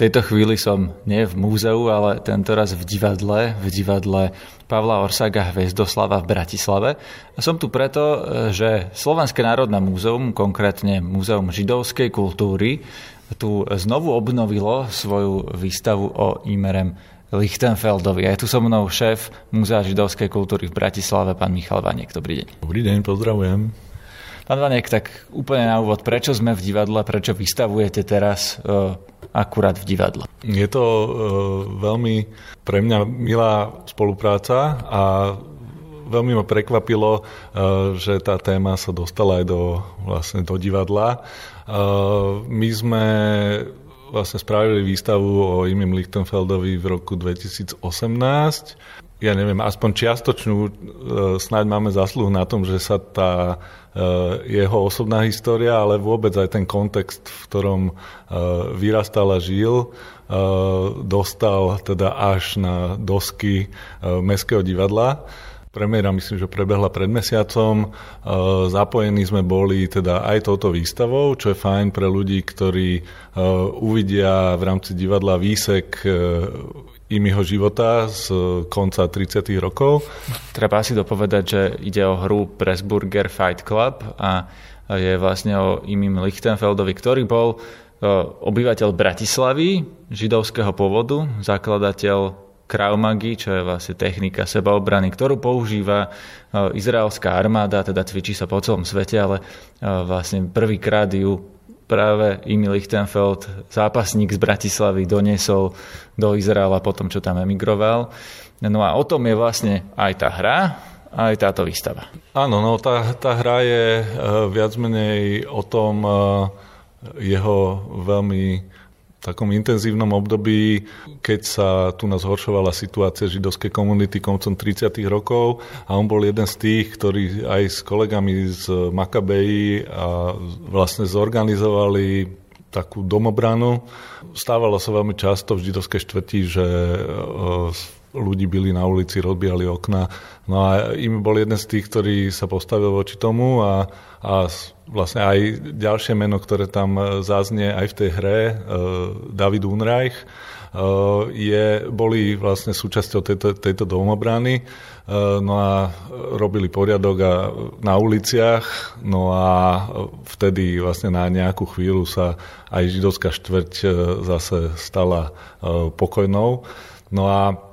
tejto chvíli som nie v múzeu, ale tento raz v divadle, v divadle Pavla Orsaga Hvezdoslava v Bratislave. A som tu preto, že Slovenské národné múzeum, konkrétne Múzeum židovskej kultúry, tu znovu obnovilo svoju výstavu o Imerem Lichtenfeldovi. A je tu so mnou šéf Múzea židovskej kultúry v Bratislave, pán Michal Vaniek. Dobrý deň. Dobrý deň, pozdravujem. Pán Vanek, tak úplne na úvod, prečo sme v divadle, prečo vystavujete teraz uh, akurát v divadle? Je to uh, veľmi pre mňa milá spolupráca a veľmi ma prekvapilo, uh, že tá téma sa dostala aj do, vlastne do divadla. My sme vlastne spravili výstavu o Imim Lichtenfeldovi v roku 2018 ja neviem, aspoň čiastočnú e, snáď máme zasluhu na tom, že sa tá e, jeho osobná história, ale vôbec aj ten kontext, v ktorom e, vyrastal a žil, dostal teda až na dosky Mestského divadla. Premiéra myslím, že prebehla pred mesiacom. Zapojení sme boli teda aj touto výstavou, čo je fajn pre ľudí, ktorí uvidia v rámci divadla výsek im jeho života z konca 30. rokov. Treba si dopovedať, že ide o hru Pressburger Fight Club a je vlastne o Imim Lichtenfeldovi, ktorý bol e, obyvateľ Bratislavy, židovského pôvodu, zakladateľ Kraumagy, čo je vlastne technika sebaobrany, ktorú používa e, izraelská armáda, teda cvičí sa po celom svete, ale e, vlastne prvýkrát ju práve Emil Lichtenfeld, zápasník z Bratislavy, doniesol do Izraela po tom, čo tam emigroval. No a o tom je vlastne aj tá hra, aj táto výstava. Áno, no tá, tá hra je uh, viac menej o tom uh, jeho veľmi takom intenzívnom období, keď sa tu nás zhoršovala situácia židovskej komunity koncom 30. rokov a on bol jeden z tých, ktorí aj s kolegami z Makabeji a vlastne zorganizovali takú domobranu. Stávalo sa veľmi často v židovskej štvrti, že e, ľudí byli na ulici, rozbíjali okna. No a im bol jeden z tých, ktorý sa postavil voči tomu a, a vlastne aj ďalšie meno, ktoré tam e, zaznie aj v tej hre, e, David Unreich, e, je, boli vlastne súčasťou tejto, tejto domobrany, no a robili poriadok a, na uliciach, no a vtedy vlastne na nejakú chvíľu sa aj židovská štvrť zase stala pokojnou. No a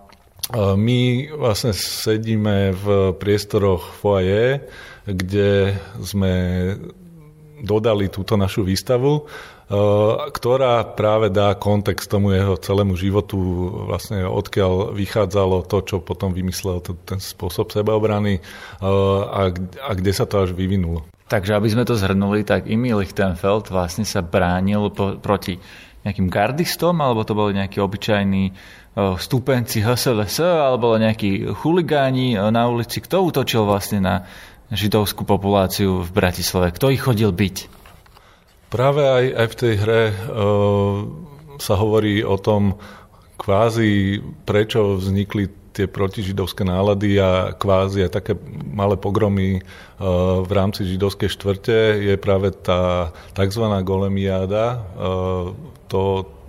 my vlastne sedíme v priestoroch foaje, kde sme dodali túto našu výstavu, ktorá práve dá kontext tomu jeho celému životu, vlastne odkiaľ vychádzalo to, čo potom vymyslel ten spôsob sebaobrany eh, a, kde sa to až vyvinulo. Takže aby sme to zhrnuli, tak Emil Lichtenfeld vlastne sa bránil proti nejakým gardistom, alebo to boli nejakí obyčajní stúpenci HSLS, alebo nejakí chuligáni na ulici. Kto útočil vlastne na židovskú populáciu v Bratislave? Kto ich chodil byť? Práve aj, aj v tej hre uh, sa hovorí o tom kvázi, prečo vznikli tie protižidovské nálady a kvázi aj také malé pogromy v rámci židovskej štvrte je práve tá tzv. golemiáda. To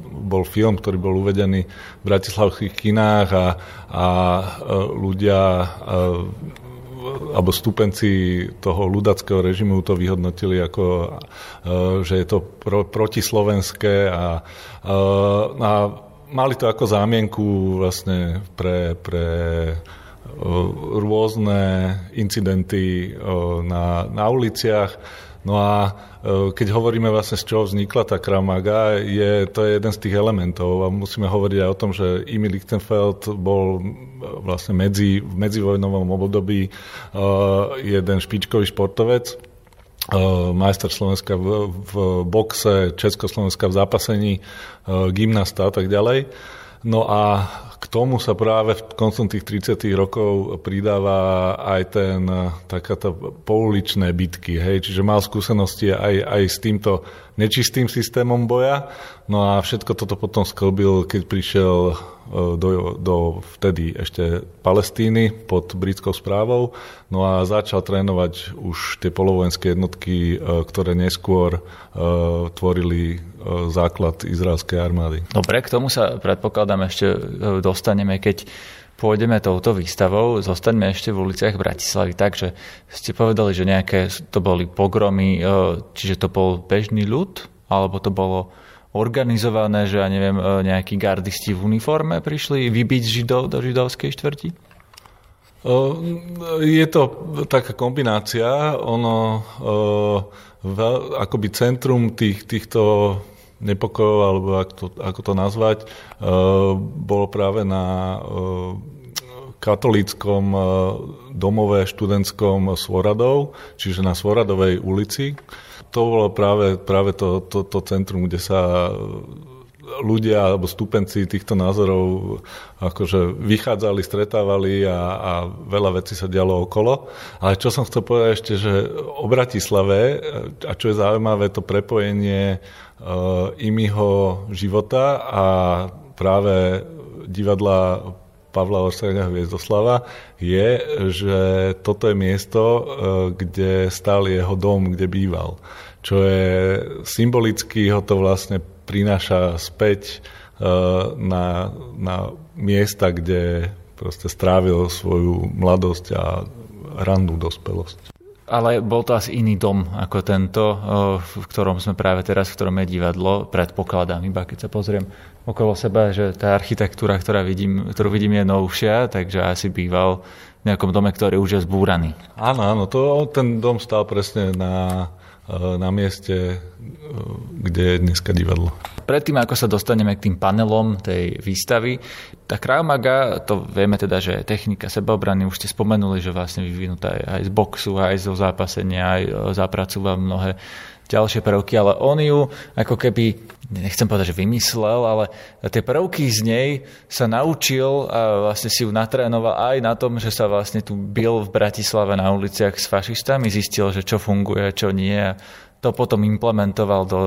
bol film, ktorý bol uvedený v bratislavských kinách a, a ľudia alebo stupenci toho ľudackého režimu to vyhodnotili ako, e, že je to pro, protislovenské a, e, a mali to ako zámienku vlastne pre, pre e, rôzne incidenty na, na uliciach. No a e, keď hovoríme vlastne, z čoho vznikla tá Kramaga, je, to je jeden z tých elementov a musíme hovoriť aj o tom, že Emil Lichtenfeld bol vlastne medzi, v medzivojnovom období uh, jeden špičkový športovec, uh, majster Slovenska v, v boxe, Československa v zápasení, gymnasta a tak ďalej. No a k tomu sa práve v koncom tých 30. rokov pridáva aj ten, takáto pouličné bitky, hej, čiže mal skúsenosti aj, aj s týmto nečistým systémom boja, no a všetko toto potom sklbil, keď prišiel do, do vtedy ešte Palestíny pod britskou správou, no a začal trénovať už tie polovojenské jednotky, ktoré neskôr tvorili základ izraelskej armády. Dobre, k tomu sa predpokladám ešte dostaneme, keď pôjdeme touto výstavou, zostaňme ešte v uliciach Bratislavy. Takže ste povedali, že nejaké to boli pogromy, e, čiže to bol bežný ľud, alebo to bolo organizované, že ja neviem, e, nejakí gardisti v uniforme prišli vybiť Židov do židovskej štvrti? E, je to taká kombinácia. Ono akoby centrum tých, týchto nepokojov, alebo ako to, ako to nazvať, bolo práve na katolíckom domove študentskom Svoradov, čiže na Svoradovej ulici. To bolo práve, práve to, to, to centrum, kde sa ľudia alebo stupenci týchto názorov akože vychádzali, stretávali a, a veľa vecí sa dialo okolo. Ale čo som chcel povedať ešte, že o Bratislave, a čo je zaujímavé, to prepojenie uh, imiho života a práve divadla Pavla Orsaňa Hviezdoslava je, že toto je miesto, uh, kde stál jeho dom, kde býval. Čo je symbolicky, ho to vlastne prináša späť eh, na, na miesta, kde proste strávil svoju mladosť a rannú dospelosť. Ale bol to asi iný dom ako tento, v ktorom sme práve teraz, v ktorom je divadlo. Predpokladám, iba keď sa pozriem okolo seba, že tá architektúra, ktorá vidím, ktorú vidím, je novšia, takže asi býval v nejakom dome, ktorý už je zbúraný. Áno, áno, to, ten dom stal presne na na mieste, eh, kde je dneska divadlo. Predtým, ako sa dostaneme k tým panelom tej výstavy, tá Krav to vieme teda, že technika sebaobrany, už ste spomenuli, že vlastne vyvinutá aj z boxu, aj zo zápasenia, aj eh, zapracúva mnohé ďalšie prvky, ale on ju ako keby, nechcem povedať, že vymyslel, ale tie prvky z nej sa naučil a vlastne si ju natrénoval aj na tom, že sa vlastne tu bil v Bratislave na uliciach s fašistami, zistil, že čo funguje, čo nie a to potom implementoval do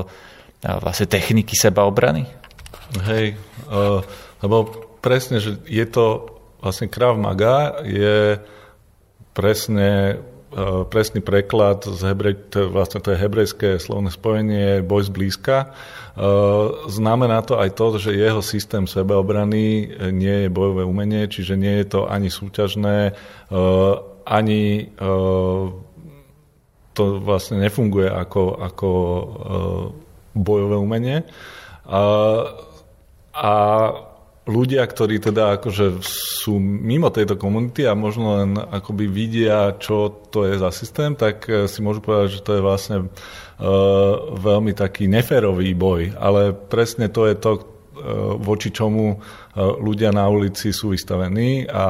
vlastne techniky sebaobrany. Hej, uh, lebo presne, že je to vlastne Krav Maga, je presne presný preklad z hebrej, to, vlastne to je hebrejské slovné spojenie boj zblízka. Eh, znamená to aj to, že jeho systém sebeobrany nie je bojové umenie, čiže nie je to ani súťažné, ani to vlastne nefunguje ako, ako bojové umenie. A ľudia, ktorí teda akože sú mimo tejto komunity a možno len akoby vidia, čo to je za systém, tak eh, si môžu povedať, že to je vlastne uh, veľmi taký neférový boj. Ale presne to je to, uh, voči čomu uh, ľudia na ulici sú vystavení a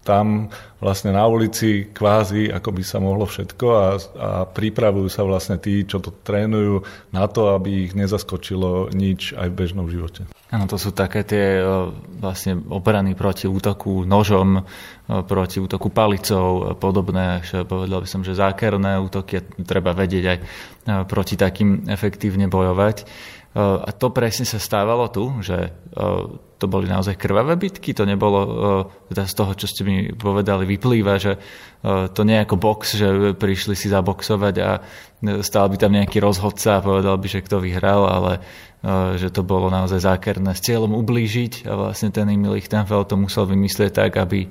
tam vlastne na ulici kvázi ako by sa mohlo všetko a, a pripravujú sa vlastne tí, čo to trénujú na to, aby ich nezaskočilo nič aj v bežnom živote. Áno, to sú také tie vlastne obrany proti útoku nožom, proti útoku palicou, podobné, povedal by som, že zákerné útoky treba vedieť aj proti takým efektívne bojovať. A to presne sa stávalo tu, že to boli naozaj krvavé bitky, to nebolo, teda z toho, čo ste mi povedali, vyplýva, že to nie je ako box, že prišli si zaboxovať a stál by tam nejaký rozhodca a povedal by, že kto vyhral, ale že to bolo naozaj zákerné s cieľom ublížiť a vlastne ten Emil Lichtenfeld to musel vymyslieť tak, aby,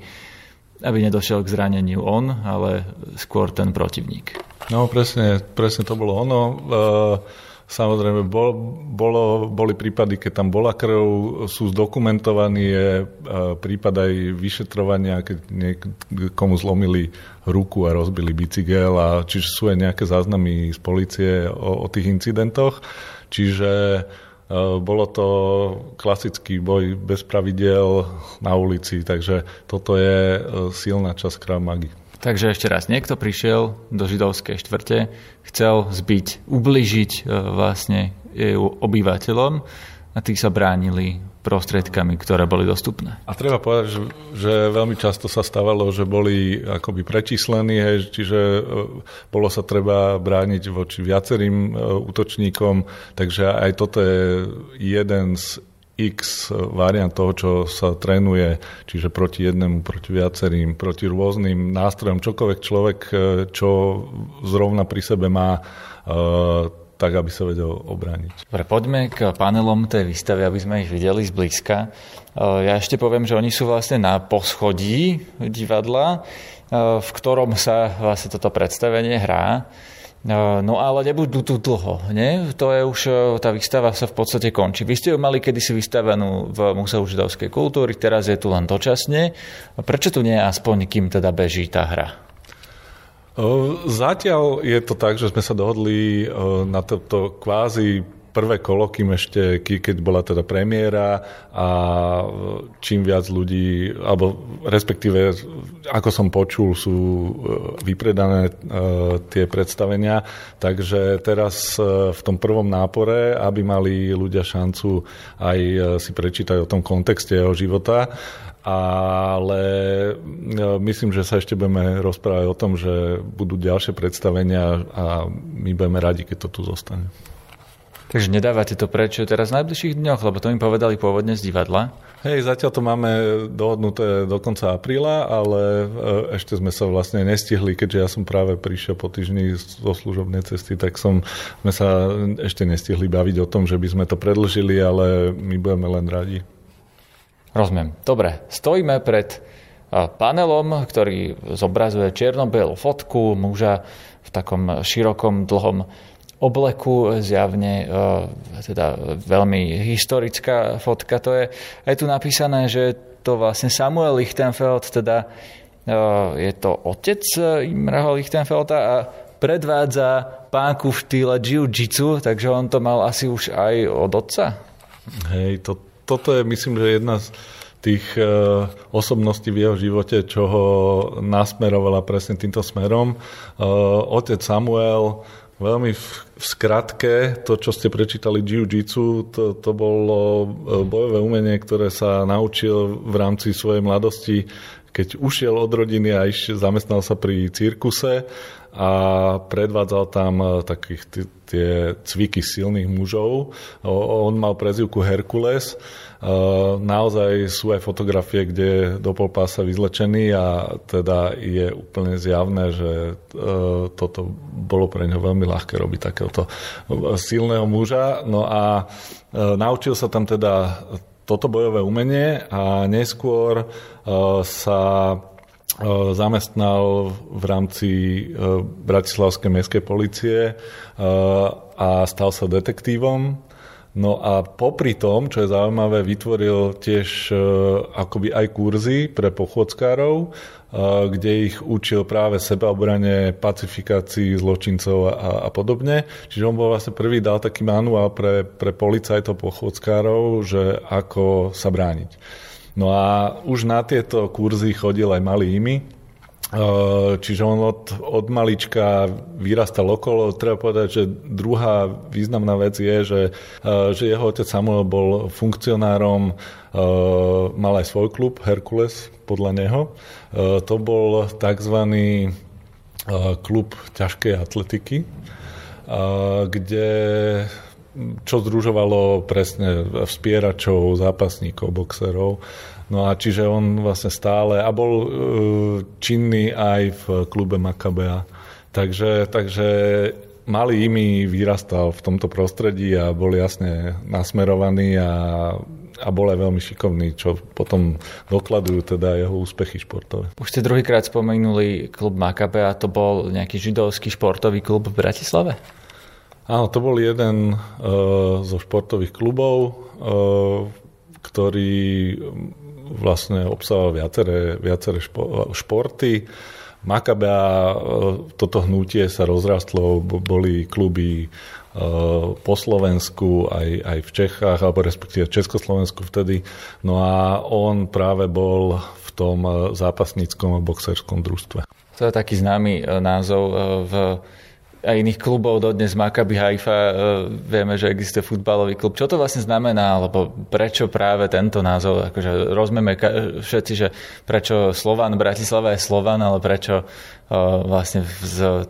aby nedošiel k zraneniu on, ale skôr ten protivník. No presne, presne to bolo ono. Uh Samozrejme, bol, bolo, boli prípady, keď tam bola krv, sú zdokumentovaní, je e, prípad aj vyšetrovania, keď niekomu zlomili ruku a rozbili bicykel, a čiže sú aj nejaké záznamy z policie o, o tých incidentoch. Čiže e, bolo to klasický boj bez pravidel na ulici, takže toto je e, silná časť Krav Magy. Takže ešte raz, niekto prišiel do židovskej štvrte, chcel zbiť, ubližiť e, vlastne obyvateľom a tí sa bránili prostriedkami, ktoré boli dostupné. A treba povedať, že, že veľmi často sa stávalo, že boli akoby prečíslení, hej, čiže e, bolo sa treba brániť voči viacerým e, útočníkom, takže aj toto je jeden z x variant toho, čo sa trénuje, čiže proti jednému, proti viacerým, proti rôznym nástrojom, čokoľvek človek, čo zrovna pri sebe má, tak, aby sa vedel obrániť. Dobre, poďme k panelom tej výstavy, aby sme ich videli zblízka. Ja ešte poviem, že oni sú vlastne na poschodí divadla, v ktorom sa vlastne toto predstavenie hrá. No ale nebudú tu dlho, nie? To je už, tá výstava sa v podstate končí. Vy ste ju mali kedysi vystavenú v Múzeu židovskej kultúry, teraz je tu len dočasne. Prečo tu nie je aspoň, kým teda beží tá hra? Zatiaľ je to tak, že sme sa dohodli na toto kvázi prvé kolo, kým ešte, keď bola teda premiéra a čím viac ľudí, alebo respektíve, ako som počul, sú vypredané tie predstavenia, takže teraz v tom prvom nápore, aby mali ľudia šancu aj si prečítať o tom kontexte jeho života, ale e, myslím, že sa ešte budeme rozprávať o tom, že budú ďalšie predstavenia a my budeme radi, keď to tu zostane. Takže nedávate to preč teraz v najbližších dňoch, lebo to mi povedali pôvodne z divadla. Hej, zatiaľ to máme dohodnuté do konca apríla, ale e, ešte sme sa vlastne nestihli, keďže ja som práve prišiel po týždni zo služobnej cesty, tak som, sme sa ešte nestihli baviť o tom, že by sme to predlžili, ale my budeme len radi. Rozumiem. Dobre, stojíme pred panelom, ktorý zobrazuje čierno fotku muža v takom širokom, dlhom obleku, zjavne teda veľmi historická fotka. To je aj tu napísané, že to vlastne Samuel Lichtenfeld, teda je to otec Imraho Lichtenfelda a predvádza pánku v štýle jiu-jitsu, takže on to mal asi už aj od otca? Hej, to, toto je, myslím, že jedna z tých e, osobností v jeho živote, čo ho nasmerovala presne týmto smerom. E, otec Samuel, veľmi v, v skratke, to, čo ste prečítali jiu-jitsu, to, to bolo e, bojové umenie, ktoré sa naučil v rámci svojej mladosti, keď ušiel od rodiny a iš, zamestnal sa pri cirkuse a predvádzal tam e, takých t- tie cviky silných mužov. On mal prezivku Herkules. E, naozaj sú aj fotografie, kde do polpása vyzlečený a teda je úplne zjavné, že e, toto bolo pre ňo veľmi ľahké robiť takéhoto silného muža. No a naučil sa tam teda toto bojové umenie a neskôr sa zamestnal v rámci Bratislavskej mestskej policie a stal sa detektívom. No a popri tom, čo je zaujímavé, vytvoril tiež akoby aj kurzy pre pochodskárov, kde ich učil práve sebaobrane, pacifikácii zločincov a, a podobne. Čiže on bol vlastne prvý, dal taký manuál pre, pre policajtov pochodskárov, že ako sa brániť. No a už na tieto kurzy chodil aj malý Imi, Čiže on od, od malička vyrastal okolo. Treba povedať, že druhá významná vec je, že, že jeho otec Samuel bol funkcionárom, mal aj svoj klub Herkules podľa neho. To bol tzv. klub ťažkej atletiky, kde čo združovalo presne vspieračov, zápasníkov, boxerov. No a čiže on vlastne stále, a bol uh, činný aj v klube Makabea. Takže, takže malý imi vyrastal v tomto prostredí a bol jasne nasmerovaný a, a bol aj veľmi šikovný, čo potom dokladujú teda jeho úspechy športové. Už ste druhýkrát spomenuli klub Makabea, to bol nejaký židovský športový klub v Bratislave? Áno, to bol jeden uh, zo športových klubov, uh, ktorý vlastne obsahoval viaceré, viaceré špo, športy. Makabea, uh, toto hnutie sa rozrastlo, boli kluby po Slovensku, aj, aj v Čechách, alebo respektíve Československu vtedy. No a on práve bol v tom zápasníckom a boxerskom družstve. To je taký známy názov v a iných klubov, dodnes Maccabi Haifa, e, vieme, že existuje futbalový klub. Čo to vlastne znamená, alebo prečo práve tento názov? Akože rozumieme všetci, že prečo Slovan Bratislava je Slovan, ale prečo e, vlastne z,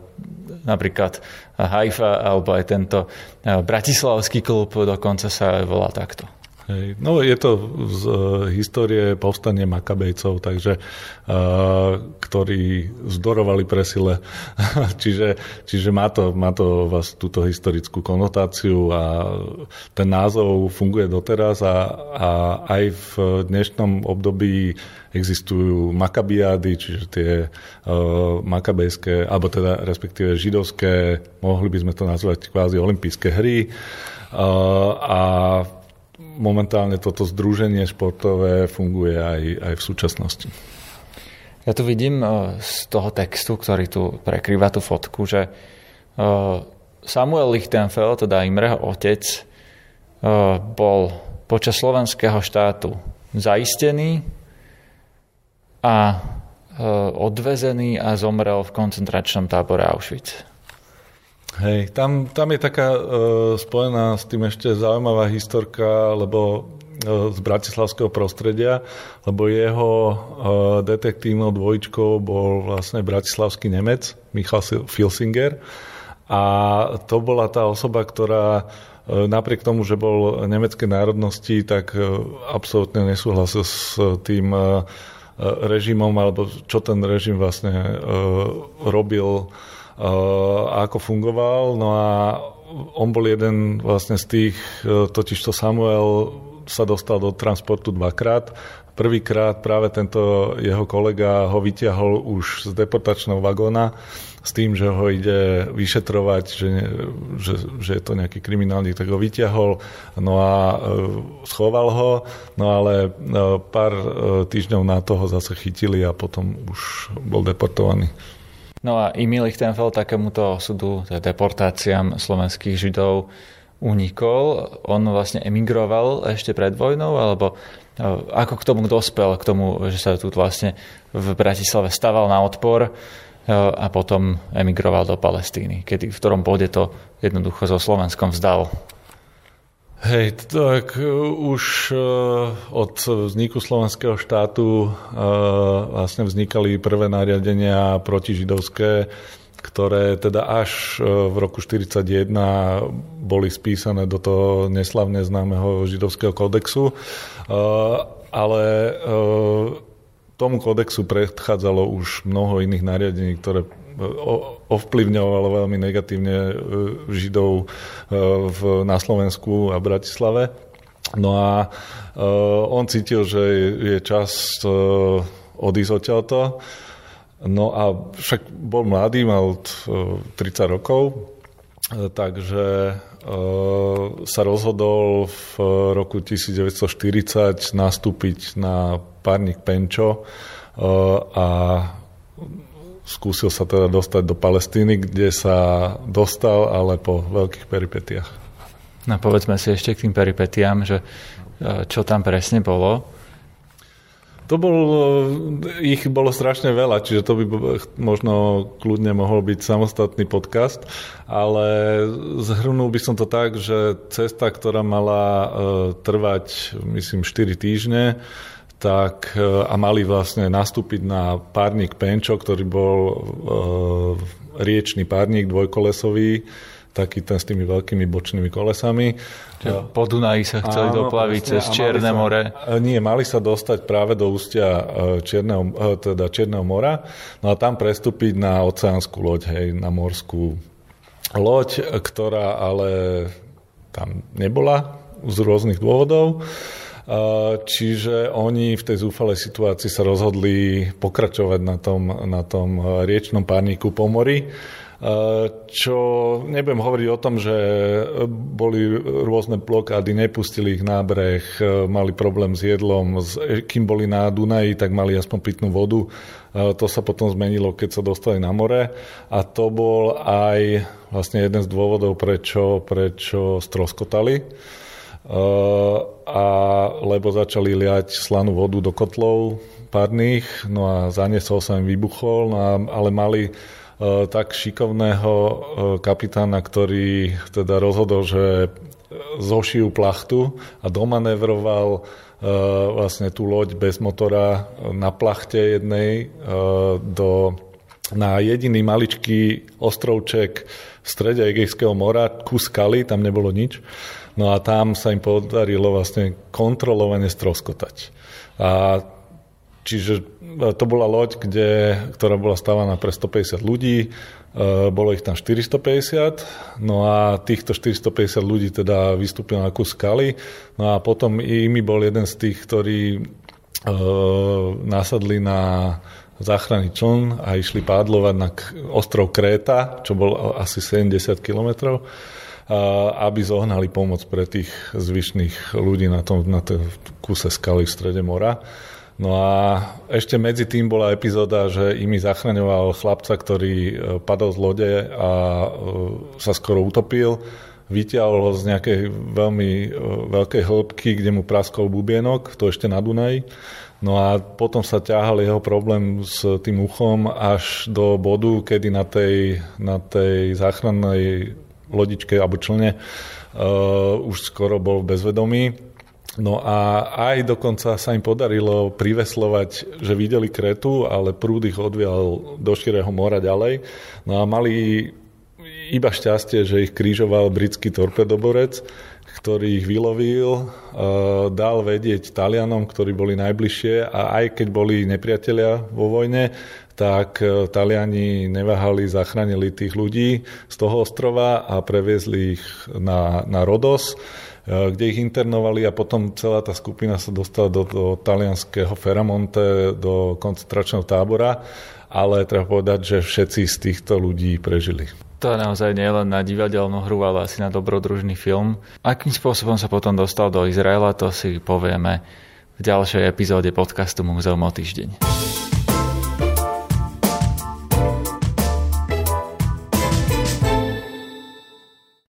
napríklad Haifa alebo aj tento e, bratislavský klub dokonca sa volá takto. Hej. No je to z uh, histórie povstanie Makabejcov, takže uh, ktorí zdorovali presile. čiže čiže má, to, má to vás túto historickú konotáciu a ten názov funguje doteraz a, a aj v dnešnom období existujú makabiády, čiže tie uh, makabejské, alebo teda respektíve židovské, mohli by sme to nazvať kvázi olympijské hry. Uh, a momentálne toto združenie športové funguje aj, aj v súčasnosti. Ja tu vidím e, z toho textu, ktorý tu prekrýva tú fotku, že e, Samuel Lichtenfeld, teda Imreho otec, e, bol počas slovenského štátu zaistený a odvezený a zomrel v koncentračnom tábore Auschwitz. Hej, tam, tam je taká uh, spojená s tým ešte zaujímavá historka, lebo uh, z bratislavského prostredia, lebo jeho uh, detektívnou dvojičkou bol vlastne bratislavský Nemec, Michal Filsinger. A to bola tá osoba, ktorá napriek tomu, že bol nemeckej národnosti, tak absolútne nesúhlasil s tým režimom, alebo čo ten režim vlastne robil ako fungoval. No a on bol jeden vlastne z tých, e, totižto Samuel sa dostal do transportu dvakrát. Prvýkrát práve tento jeho kolega ho vyťahol už z deportačného vagóna s tým, že ho ide vyšetrovať, že, že, že je to nejaký kriminálnik, tak ho vyťahol no a e, schoval ho, no ale e, pár týždňov na toho zase chytili a potom už bol deportovaný. No a Emil Lichtenfeld takémuto súdu, teda deportáciám slovenských židov unikol. On vlastne emigroval ešte pred vojnou, alebo e, ako k tomu dospel, k tomu, že sa tu vlastne v Bratislave staval na odpor e, a potom emigroval do Palestíny, kedy, v ktorom bode to jednoducho so Slovenskom vzdal. Hej, tak e, už e, od vzniku slovenského štátu e, vlastne vznikali prvé nariadenia protižidovské, ktoré teda až v roku 1941 boli spísané do toho neslavne známeho židovského kódexu. Ale tomu kódexu predchádzalo už mnoho iných nariadení, ktoré ovplyvňovalo veľmi negatívne e, Židov e, na Slovensku a Bratislave. No a e, on cítil, že je čas odísť odtiaľto. No a však bol mladý, mal 30 rokov, takže sa rozhodol v roku 1940 nastúpiť na párnik Penčo a skúsil sa teda dostať do Palestíny, kde sa dostal, ale po veľkých peripetiach. No povedzme si ešte k tým peripetiám, že e, čo tam presne bolo. To bol, e, ich bolo strašne veľa, čiže to by možno kľudne mohol byť samostatný podcast, ale zhrnul by som to tak, že cesta, ktorá mala e, trvať, myslím, 4 týždne, tak e, a mali vlastne nastúpiť na párnik Penčo, ktorý bol e, riečný párnik dvojkolesový, taký ten s tými veľkými bočnými kolesami. Po Dunaji sa chceli Áno, doplaviť cez Čierne more? Sa, nie, mali sa dostať práve do ústia e, Čierneho, e, teda Čierneho mora, no a tam prestúpiť na oceánsku loď, hej, na morskú loď, ktorá ale tam nebola z rôznych dôvodov. Čiže oni v tej zúfalej situácii sa rozhodli pokračovať na tom, na tom riečnom párniku po mori čo nebudem hovoriť o tom, že boli rôzne blokády, nepustili ich na breh, mali problém s jedlom, kým boli na Dunaji, tak mali aspoň pitnú vodu. To sa potom zmenilo, keď sa dostali na more a to bol aj vlastne jeden z dôvodov, prečo, prečo stroskotali a lebo začali liať slanú vodu do kotlov párnych, no a zaniesol sa im vybuchol, no a, ale mali tak šikovného uh, kapitána, ktorý teda rozhodol, že zošijú plachtu a domanevroval vlastne tú loď bez motora na plachte jednej do na jediný maličký ostrovček v strede Egejského mora, kus skaly, tam nebolo nič. No a tam sa im podarilo vlastne kontrolovane stroskotať. A čiže e, to bola loď, kde, ktorá bola stávaná pre 150 ľudí, e, bolo ich tam 450, no a týchto 450 ľudí teda vystúpilo na kus skaly, no a potom i mi bol jeden z tých, ktorí e, nasadli na záchranný čln a išli pádlovať na ostrov Kréta, čo bol asi 70 kilometrov, aby zohnali pomoc pre tých zvyšných ľudí na tom na tom kuse skaly v strede mora. No a ešte medzi tým bola epizóda, že imi zachraňoval chlapca, ktorý e, padol z lode a e, sa skoro utopil. Vyťahol ho z nejakej veľmi e, veľkej hĺbky, kde mu praskol bubienok, to ešte na Dunaji. No a potom sa ťahal jeho problém s tým uchom až do bodu, kedy na tej, na tej záchrannej lodičke alebo člne uh, už skoro bol v bezvedomí. No a aj dokonca sa im podarilo priveslovať, že videli kretu, ale prúd ich odvial do širého mora ďalej. No a mali iba šťastie, že ich krížoval britský torpedoborec, ktorý ich vylovil, dal vedieť Talianom, ktorí boli najbližšie a aj keď boli nepriatelia vo vojne, tak e, Taliani neváhali, zachránili tých ľudí z toho ostrova a previezli ich na, na Rodos, kde ich internovali a potom celá tá skupina sa dostala do, do talianského Ferramonte, do koncentračného tábora, ale treba povedať, že všetci z týchto ľudí prežili. To naozaj nie len na divadelnú hru, ale asi na dobrodružný film. Akým spôsobom sa potom dostal do Izraela, to si povieme v ďalšej epizóde podcastu Múzeum o týždeň.